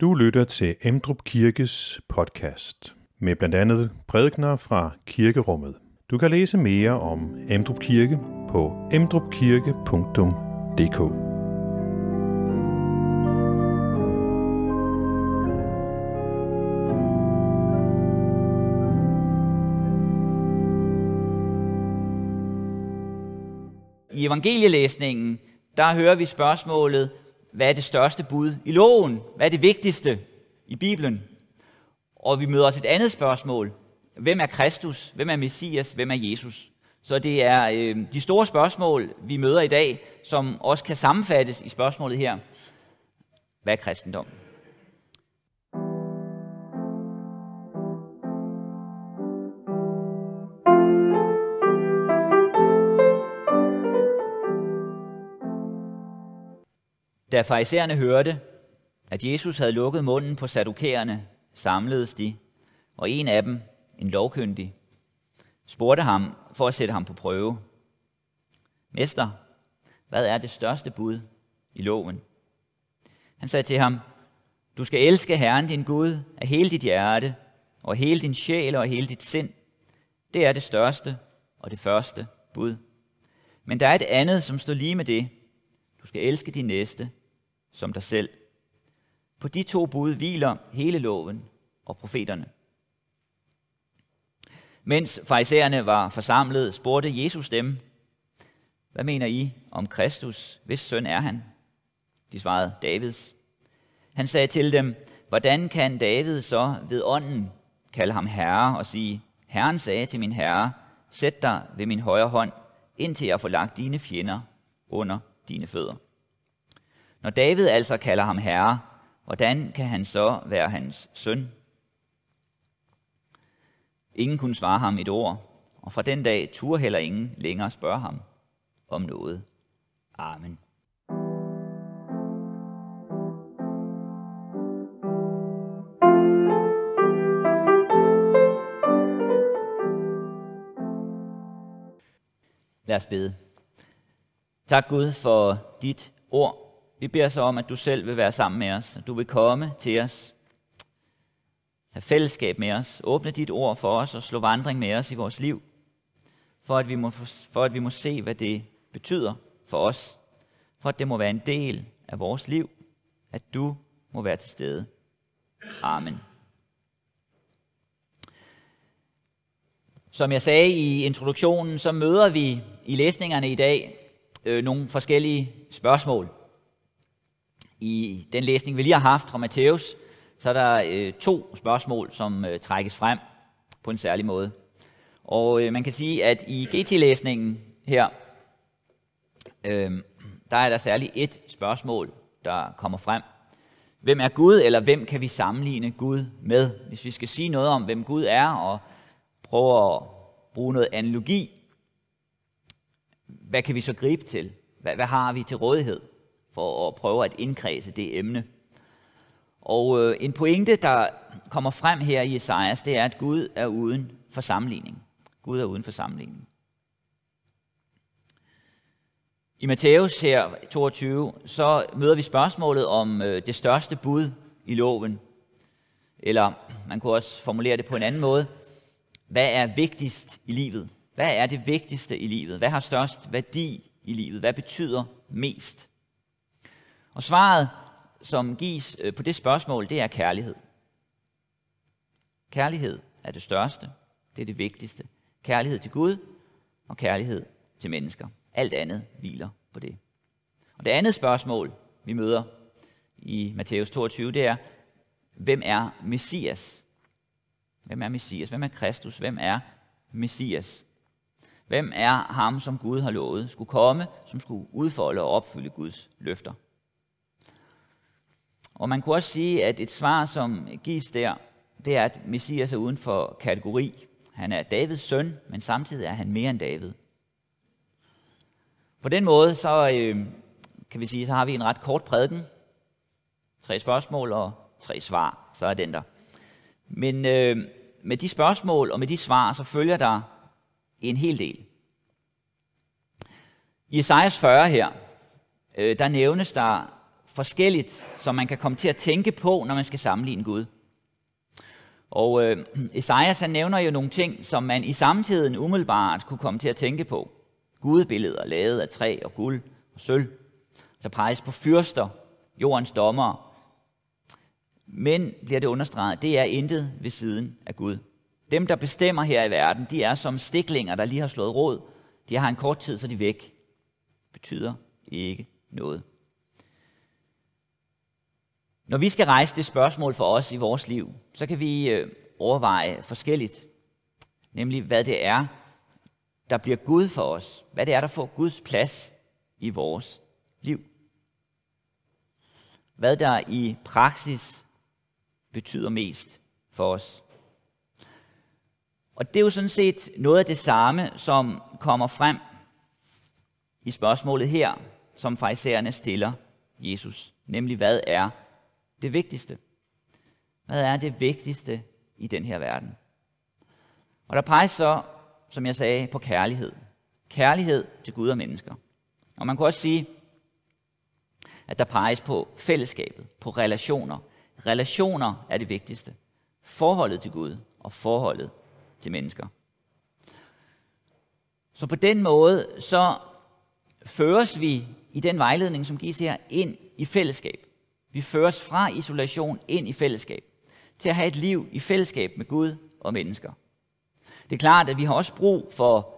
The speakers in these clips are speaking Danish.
Du lytter til Emdrup Kirkes podcast med blandt andet prædikner fra kirkerummet. Du kan læse mere om Emdrup Kirke på emdrupkirke.dk. I evangelielæsningen, der hører vi spørgsmålet, hvad er det største bud i loven? Hvad er det vigtigste i Bibelen? Og vi møder også et andet spørgsmål. Hvem er Kristus? Hvem er Messias? Hvem er Jesus? Så det er øh, de store spørgsmål, vi møder i dag, som også kan sammenfattes i spørgsmålet her. Hvad er kristendom? Da farisæerne hørte, at Jesus havde lukket munden på sadukæerne, samledes de, og en af dem, en lovkyndig, spurgte ham for at sætte ham på prøve. Mester, hvad er det største bud i loven? Han sagde til ham, du skal elske Herren din Gud af hele dit hjerte, og hele din sjæl og hele dit sind. Det er det største og det første bud. Men der er et andet, som står lige med det. Du skal elske din næste som dig selv. På de to bud hviler hele loven og profeterne. Mens farisæerne var forsamlet, spurgte Jesus dem, hvad mener I om Kristus? Hvis søn er han? De svarede, Davids. Han sagde til dem, hvordan kan David så ved ånden kalde ham herre og sige, Herren sagde til min herre, sæt dig ved min højre hånd, indtil jeg får lagt dine fjender under dine fødder. Når David altså kalder ham herre, hvordan kan han så være hans søn? Ingen kunne svare ham et ord, og fra den dag turde heller ingen længere spørge ham om noget. Amen. Lad os bede. Tak Gud for dit ord. Vi beder så om, at du selv vil være sammen med os, at du vil komme til os, have fællesskab med os, åbne dit ord for os og slå vandring med os i vores liv, for at vi må, for at vi må se, hvad det betyder for os, for at det må være en del af vores liv, at du må være til stede. Amen. Som jeg sagde i introduktionen, så møder vi i læsningerne i dag øh, nogle forskellige spørgsmål. I den læsning, vi lige har haft fra Matthæus, så er der øh, to spørgsmål, som øh, trækkes frem på en særlig måde. Og øh, man kan sige, at i GT-læsningen her, øh, der er der særligt et spørgsmål, der kommer frem. Hvem er Gud, eller hvem kan vi sammenligne Gud med? Hvis vi skal sige noget om, hvem Gud er, og prøve at bruge noget analogi, hvad kan vi så gribe til? Hvad, hvad har vi til rådighed? for at prøve at indkredse det emne. Og øh, en pointe, der kommer frem her i Esajas, det er, at Gud er uden for sammenligning. Gud er uden for sammenligning. I Matthæus her 22, så møder vi spørgsmålet om øh, det største bud i loven. Eller man kunne også formulere det på en anden måde. Hvad er vigtigst i livet? Hvad er det vigtigste i livet? Hvad har størst værdi i livet? Hvad betyder mest? Og svaret, som gives øh, på det spørgsmål, det er kærlighed. Kærlighed er det største, det er det vigtigste. Kærlighed til Gud og kærlighed til mennesker. Alt andet hviler på det. Og det andet spørgsmål, vi møder i Matthæus 22, det er, hvem er Messias? Hvem er Messias? Hvem er Kristus? Hvem er Messias? Hvem er ham, som Gud har lovet skulle komme, som skulle udfolde og opfylde Guds løfter? Og man kunne også sige, at et svar, som gives der, det er, at Messias er uden for kategori. Han er Davids søn, men samtidig er han mere end David. På den måde, så øh, kan vi sige, så har vi en ret kort prædiken. Tre spørgsmål og tre svar, så er den der. Men øh, med de spørgsmål og med de svar, så følger der en hel del. I Esajas 40 her, øh, der nævnes der forskelligt, som man kan komme til at tænke på, når man skal sammenligne Gud. Og øh, Esajas han nævner jo nogle ting, som man i samtiden umiddelbart kunne komme til at tænke på. Gudebilleder lavet af træ og guld og sølv. Der peges på fyrster, jordens dommere. Men, bliver det understreget, det er intet ved siden af Gud. Dem, der bestemmer her i verden, de er som stiklinger, der lige har slået råd. De har en kort tid, så de er væk. Betyder ikke noget. Når vi skal rejse det spørgsmål for os i vores liv, så kan vi øh, overveje forskelligt. Nemlig, hvad det er, der bliver Gud for os. Hvad det er, der får Guds plads i vores liv. Hvad der i praksis betyder mest for os. Og det er jo sådan set noget af det samme, som kommer frem i spørgsmålet her, som fejserne stiller Jesus. Nemlig, hvad er det vigtigste? Hvad er det vigtigste i den her verden? Og der peges så, som jeg sagde, på kærlighed. Kærlighed til Gud og mennesker. Og man kan også sige, at der peges på fællesskabet, på relationer. Relationer er det vigtigste. Forholdet til Gud og forholdet til mennesker. Så på den måde, så føres vi i den vejledning, som gives her, ind i fællesskab. Vi føres fra isolation ind i fællesskab, til at have et liv i fællesskab med Gud og mennesker. Det er klart, at vi har også brug for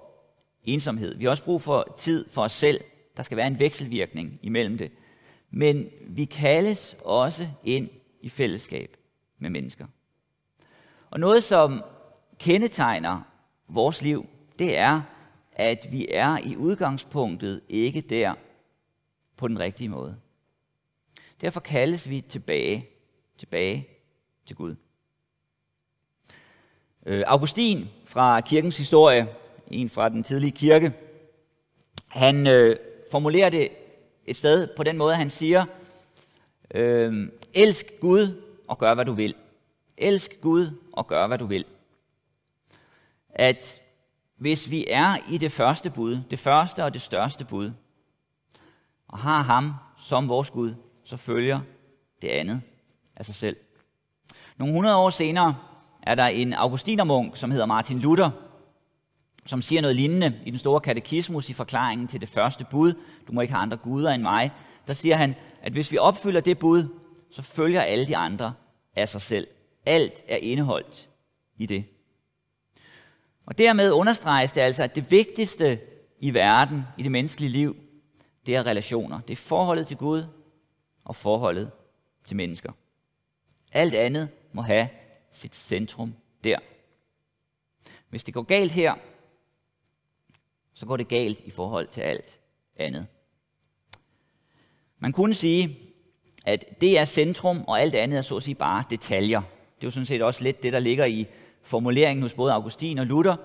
ensomhed. Vi har også brug for tid for os selv. Der skal være en vekselvirkning imellem det. Men vi kaldes også ind i fællesskab med mennesker. Og noget, som kendetegner vores liv, det er, at vi er i udgangspunktet ikke der på den rigtige måde. Derfor kaldes vi tilbage, tilbage til Gud. Øh, Augustin fra kirkens historie, en fra den tidlige kirke, han øh, formulerer det et sted på den måde, han siger, øh, elsk Gud og gør, hvad du vil. Elsk Gud og gør, hvad du vil. At hvis vi er i det første bud, det første og det største bud, og har ham som vores Gud, så følger det andet af sig selv. Nogle hundrede år senere er der en augustinermunk, som hedder Martin Luther, som siger noget lignende i den store katekismus i forklaringen til det første bud, du må ikke have andre guder end mig, der siger han, at hvis vi opfylder det bud, så følger alle de andre af sig selv. Alt er indeholdt i det. Og dermed understreges det altså, at det vigtigste i verden, i det menneskelige liv, det er relationer. Det er forholdet til Gud og forholdet til mennesker. Alt andet må have sit centrum der. Hvis det går galt her, så går det galt i forhold til alt andet. Man kunne sige, at det er centrum, og alt andet er så at sige bare detaljer. Det er jo sådan set også lidt det, der ligger i formuleringen hos både Augustin og Luther.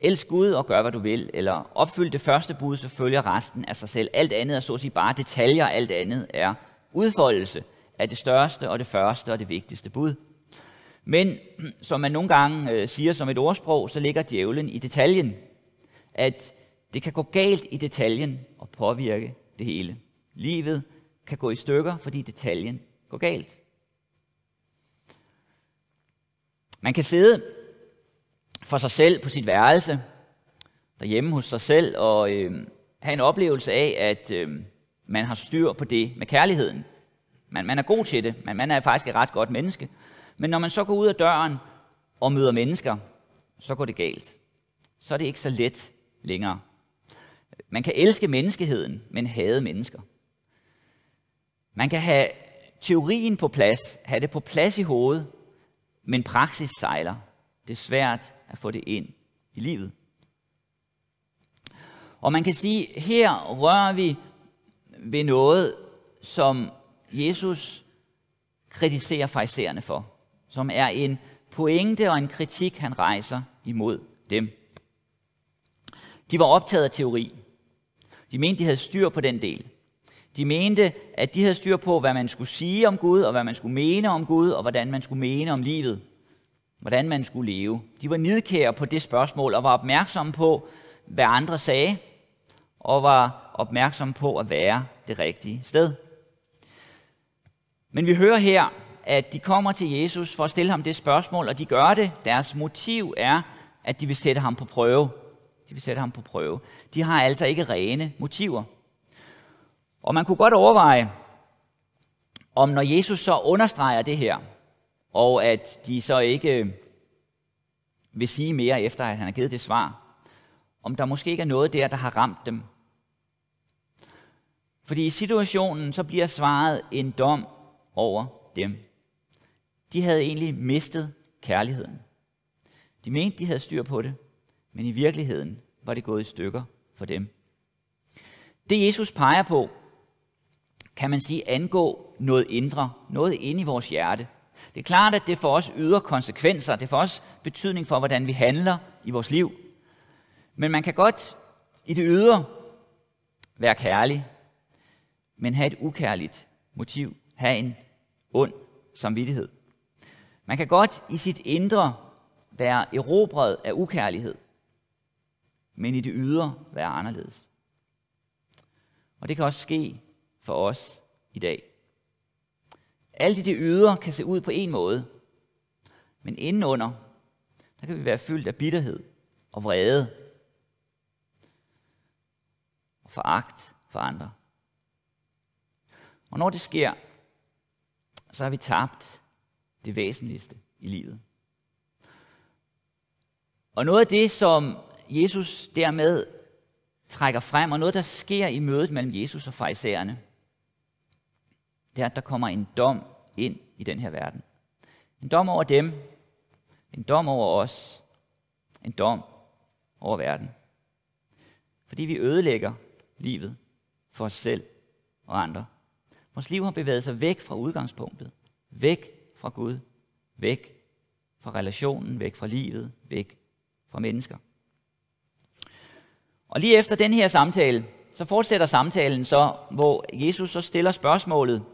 Elsk Gud og gør, hvad du vil, eller opfyld det første bud, så følger resten af sig selv. Alt andet er så at sige bare detaljer, alt andet er udfoldelse af det største og det første og det vigtigste bud. Men som man nogle gange øh, siger som et ordsprog, så ligger djævlen i detaljen. At det kan gå galt i detaljen og påvirke det hele. Livet kan gå i stykker, fordi detaljen går galt. Man kan sidde for sig selv på sit værelse, derhjemme hos sig selv, og øh, have en oplevelse af, at øh, man har styr på det med kærligheden. Man, man er god til det, man, man er faktisk et ret godt menneske. Men når man så går ud af døren og møder mennesker, så går det galt. Så er det ikke så let længere. Man kan elske menneskeheden, men hade mennesker. Man kan have teorien på plads, have det på plads i hovedet, men praksis sejler. Det er svært at få det ind i livet. Og man kan sige, her rører vi ved noget, som Jesus kritiserer fejsererne for, som er en pointe og en kritik, han rejser imod dem. De var optaget af teori. De mente, de havde styr på den del. De mente, at de havde styr på, hvad man skulle sige om Gud, og hvad man skulle mene om Gud, og hvordan man skulle mene om livet. Hvordan man skulle leve. De var nidkære på det spørgsmål, og var opmærksomme på, hvad andre sagde, og var opmærksomme på at være det rigtige sted. Men vi hører her, at de kommer til Jesus for at stille ham det spørgsmål, og de gør det. Deres motiv er, at de vil sætte ham på prøve. De vil sætte ham på prøve. De har altså ikke rene motiver. Og man kunne godt overveje, om når Jesus så understreger det her, og at de så ikke vil sige mere efter, at han har givet det svar, om der måske ikke er noget der, der har ramt dem. Fordi i situationen så bliver svaret en dom over dem. De havde egentlig mistet kærligheden. De mente, de havde styr på det, men i virkeligheden var det gået i stykker for dem. Det Jesus peger på, kan man sige, angå noget indre, noget inde i vores hjerte. Det er klart, at det for os ydre konsekvenser. Det får os betydning for, hvordan vi handler i vores liv. Men man kan godt i det ydre være kærlig, men have et ukærligt motiv. Have en ond samvittighed. Man kan godt i sit indre være erobret af ukærlighed, men i det ydre være anderledes. Og det kan også ske for os i dag. Alt det ydre kan se ud på en måde, men indenunder, der kan vi være fyldt af bitterhed og vrede og foragt for andre. Og når det sker, så har vi tabt det væsentligste i livet. Og noget af det, som Jesus dermed trækker frem, og noget, der sker i mødet mellem Jesus og farisæerne, det er, at der kommer en dom ind i den her verden. En dom over dem, en dom over os, en dom over verden. Fordi vi ødelægger livet for os selv og andre. Vores liv har bevæget sig væk fra udgangspunktet, væk fra Gud, væk fra relationen, væk fra livet, væk fra mennesker. Og lige efter den her samtale, så fortsætter samtalen så, hvor Jesus så stiller spørgsmålet,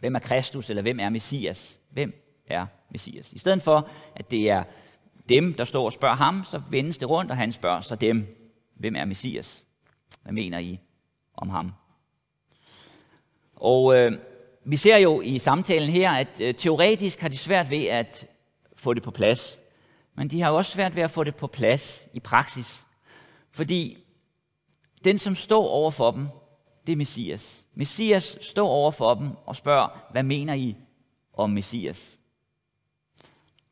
hvem er Kristus, eller hvem er Messias? Hvem er Messias? I stedet for, at det er dem, der står og spørger ham, så vendes det rundt, og han spørger så dem, hvem er Messias? Hvad mener I om ham? Og øh, vi ser jo i samtalen her, at øh, teoretisk har de svært ved at få det på plads. Men de har også svært ved at få det på plads i praksis. Fordi den, som står over for dem, det er Messias. Messias står over for dem og spørger, hvad mener I om Messias?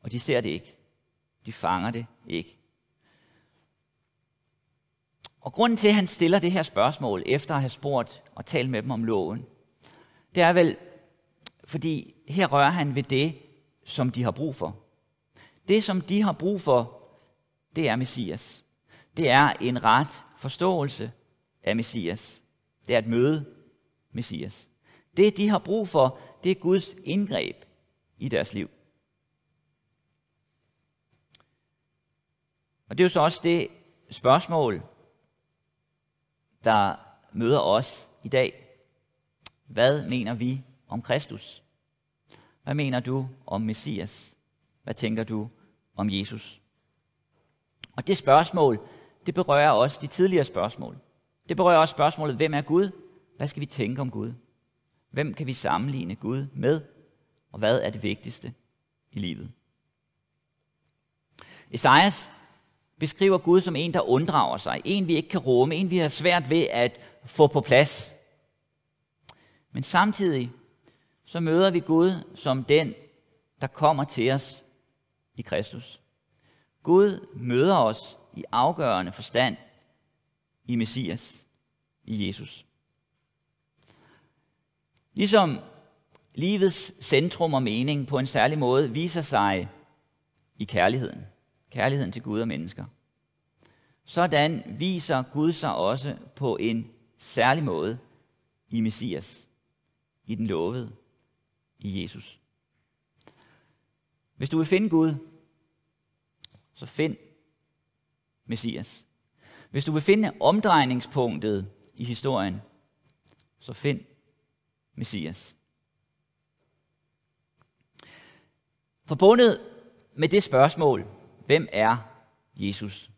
Og de ser det ikke. De fanger det ikke. Og grunden til, at han stiller det her spørgsmål, efter at have spurgt og talt med dem om loven, det er vel, fordi her rører han ved det, som de har brug for. Det, som de har brug for, det er Messias. Det er en ret forståelse af Messias. Det er et møde Messias. Det, de har brug for, det er Guds indgreb i deres liv. Og det er jo så også det spørgsmål, der møder os i dag. Hvad mener vi om Kristus? Hvad mener du om Messias? Hvad tænker du om Jesus? Og det spørgsmål, det berører også de tidligere spørgsmål. Det berører også spørgsmålet, hvem er Gud? Hvad skal vi tænke om Gud? Hvem kan vi sammenligne Gud med? Og hvad er det vigtigste i livet? Esajas beskriver Gud som en, der unddrager sig. En, vi ikke kan rumme. En, vi har svært ved at få på plads. Men samtidig så møder vi Gud som den, der kommer til os i Kristus. Gud møder os i afgørende forstand i Messias, i Jesus. Ligesom livets centrum og mening på en særlig måde viser sig i kærligheden. Kærligheden til Gud og mennesker. Sådan viser Gud sig også på en særlig måde i Messias, i den lovede, i Jesus. Hvis du vil finde Gud, så find Messias. Hvis du vil finde omdrejningspunktet i historien, så find Messias. Forbundet med det spørgsmål, hvem er Jesus?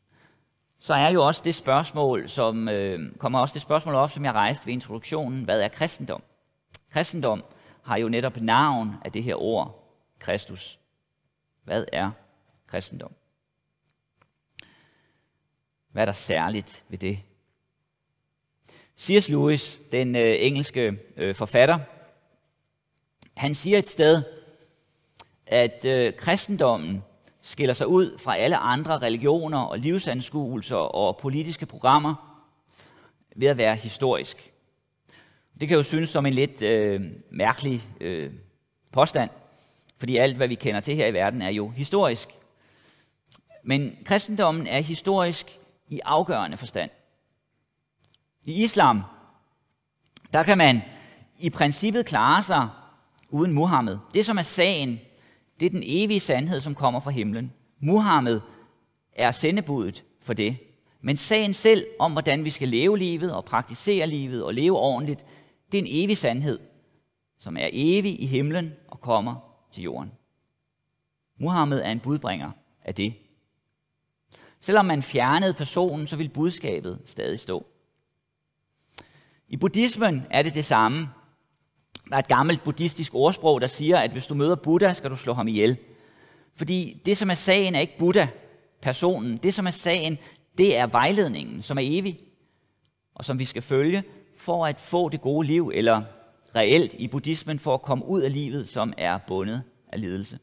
Så er jo også det spørgsmål, som øh, kommer også det spørgsmål op, som jeg rejste ved introduktionen, hvad er kristendom? Kristendom har jo netop navn af det her ord, Kristus. Hvad er kristendom? Hvad er der særligt ved det? C.S. Lewis, den øh, engelske øh, forfatter, han siger et sted, at øh, kristendommen skiller sig ud fra alle andre religioner og livsanskuelser og politiske programmer ved at være historisk. Det kan jo synes som en lidt øh, mærkelig øh, påstand, fordi alt, hvad vi kender til her i verden, er jo historisk. Men kristendommen er historisk i afgørende forstand. I islam, der kan man i princippet klare sig uden Muhammed. Det, som er sagen, det er den evige sandhed, som kommer fra himlen. Muhammed er sendebudet for det. Men sagen selv om, hvordan vi skal leve livet og praktisere livet og leve ordentligt, det er en evig sandhed, som er evig i himlen og kommer til jorden. Muhammed er en budbringer af det. Selvom man fjernede personen, så vil budskabet stadig stå. I buddhismen er det det samme. Der er et gammelt buddhistisk ordsprog, der siger, at hvis du møder Buddha, skal du slå ham ihjel. Fordi det, som er sagen, er ikke Buddha, personen. Det, som er sagen, det er vejledningen, som er evig, og som vi skal følge for at få det gode liv, eller reelt i buddhismen for at komme ud af livet, som er bundet af lidelse.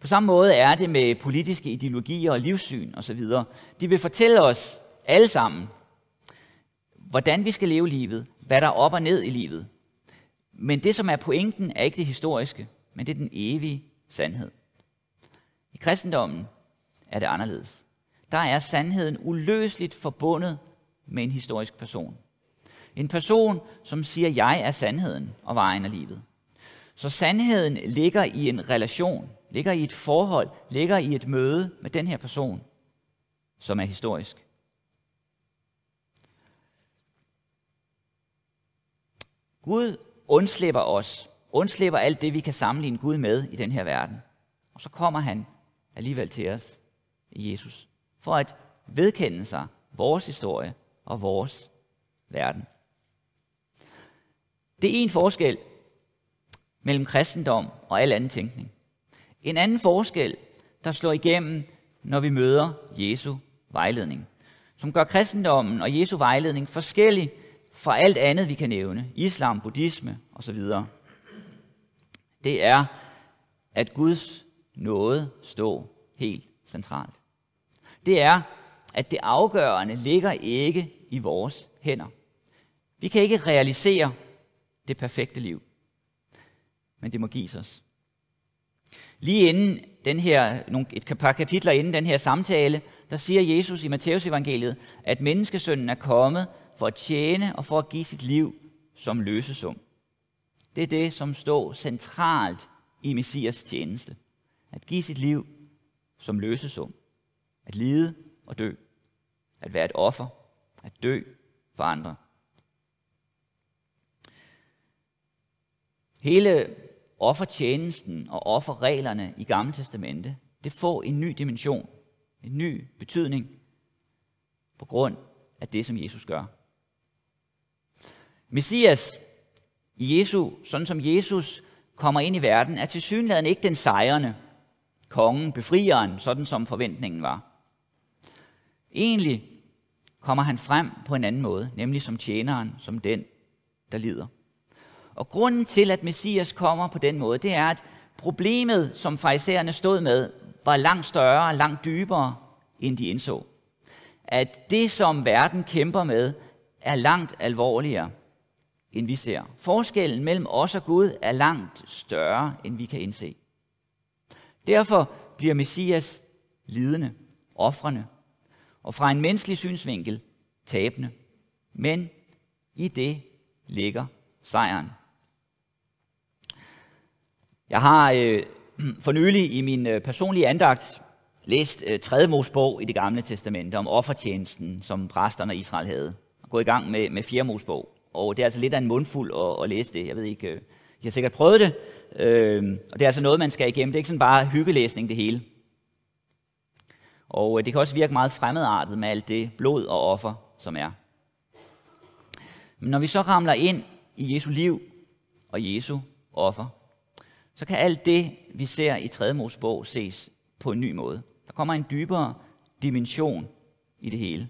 På samme måde er det med politiske ideologier og livssyn osv. De vil fortælle os alle sammen, hvordan vi skal leve livet, hvad der er op og ned i livet. Men det, som er pointen, er ikke det historiske, men det er den evige sandhed. I kristendommen er det anderledes. Der er sandheden uløseligt forbundet med en historisk person. En person, som siger, jeg er sandheden og vejen af livet. Så sandheden ligger i en relation, ligger i et forhold, ligger i et møde med den her person, som er historisk. Gud undslipper os, undslipper alt det, vi kan sammenligne Gud med i den her verden. Og så kommer han alligevel til os i Jesus, for at vedkende sig vores historie og vores verden. Det er en forskel mellem kristendom og al anden tænkning. En anden forskel, der slår igennem, når vi møder Jesu vejledning, som gør kristendommen og Jesu vejledning forskellig fra alt andet, vi kan nævne, islam, buddhisme osv., det er, at Guds nåde står helt centralt. Det er, at det afgørende ligger ikke i vores hænder. Vi kan ikke realisere det perfekte liv, men det må gives os. Lige inden den her, et par kapitler inden den her samtale, der siger Jesus i Matteus evangeliet, at menneskesønnen er kommet for at tjene og for at give sit liv som løsesum. Det er det, som står centralt i Messias tjeneste. At give sit liv som løsesum. At lide og dø. At være et offer. At dø for andre. Hele offertjenesten og offerreglerne i Gamle Testamente, det får en ny dimension, en ny betydning på grund af det, som Jesus gør. Messias Jesus, Jesu, sådan som Jesus kommer ind i verden, er til synligheden ikke den sejrende, kongen, befrieren, sådan som forventningen var. Egentlig kommer han frem på en anden måde, nemlig som tjeneren, som den, der lider. Og grunden til, at Messias kommer på den måde, det er, at problemet, som farisæerne stod med, var langt større og langt dybere, end de indså. At det, som verden kæmper med, er langt alvorligere end vi ser. Forskellen mellem os og Gud er langt større, end vi kan indse. Derfor bliver Messias lidende, offrende, og fra en menneskelig synsvinkel tabende. Men i det ligger sejren. Jeg har øh, for nylig i min øh, personlige andagt læst øh, 3. Mosebog i det gamle testamente om offertjenesten, som præsterne i Israel havde. Og gået i gang med, med 4. Mosebog. Og det er altså lidt af en mundfuld at, at læse det. Jeg ved ikke, jeg I har sikkert prøvet det. Øh, og det er altså noget, man skal igennem. Det er ikke sådan bare hyggelæsning det hele. Og øh, det kan også virke meget fremmedartet med alt det blod og offer, som er. Men når vi så ramler ind i Jesu liv og Jesu offer, så kan alt det, vi ser i 3. Mosebog, ses på en ny måde. Der kommer en dybere dimension i det hele.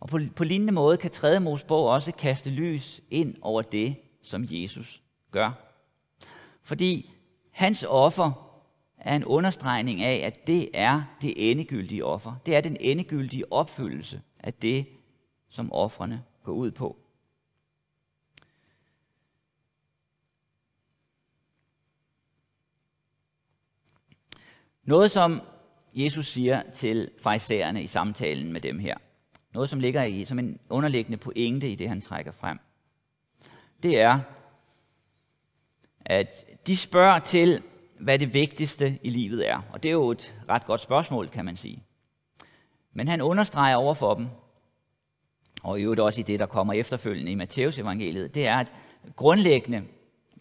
Og på, på lignende måde kan 3. Mosebog også kaste lys ind over det, som Jesus gør. Fordi hans offer er en understregning af, at det er det endegyldige offer. Det er den endegyldige opfyldelse af det, som offrene går ud på. Noget, som Jesus siger til farisæerne i samtalen med dem her, noget, som ligger i som en underliggende pointe i det, han trækker frem, det er, at de spørger til, hvad det vigtigste i livet er. Og det er jo et ret godt spørgsmål, kan man sige. Men han understreger over for dem, og i øvrigt også i det, der kommer efterfølgende i Matteus evangeliet, det er, at grundlæggende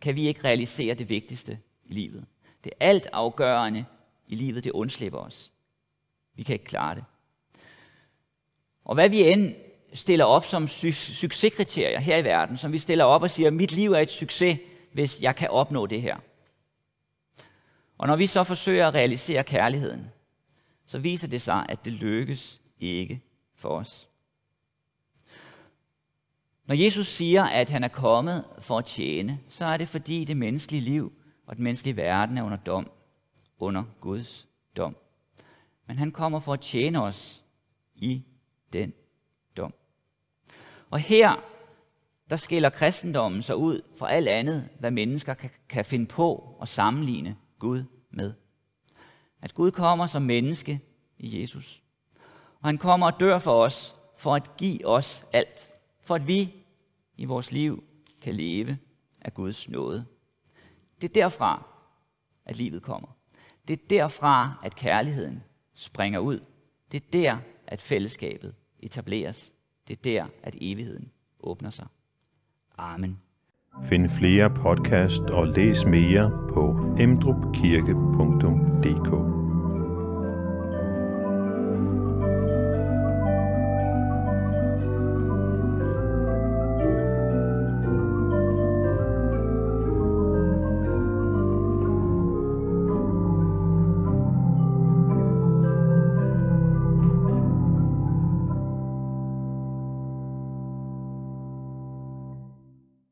kan vi ikke realisere det vigtigste i livet. Det alt afgørende i livet, det undslipper os. Vi kan ikke klare det. Og hvad vi end stiller op som su- succeskriterier her i verden, som vi stiller op og siger, mit liv er et succes, hvis jeg kan opnå det her. Og når vi så forsøger at realisere kærligheden, så viser det sig, at det lykkes ikke for os. Når Jesus siger, at han er kommet for at tjene, så er det fordi det menneskelige liv og den menneskelige verden er under dom, under Guds dom. Men han kommer for at tjene os i den dom. Og her, der skiller kristendommen sig ud fra alt andet, hvad mennesker kan, kan finde på at sammenligne Gud med. At Gud kommer som menneske i Jesus. Og han kommer og dør for os, for at give os alt. For at vi i vores liv kan leve af Guds nåde. Det er derfra, at livet kommer. Det er derfra, at kærligheden springer ud. Det er der, at fællesskabet etableres. Det er der, at evigheden åbner sig. Amen. Find flere podcast og læs mere på emdrupkirke.dk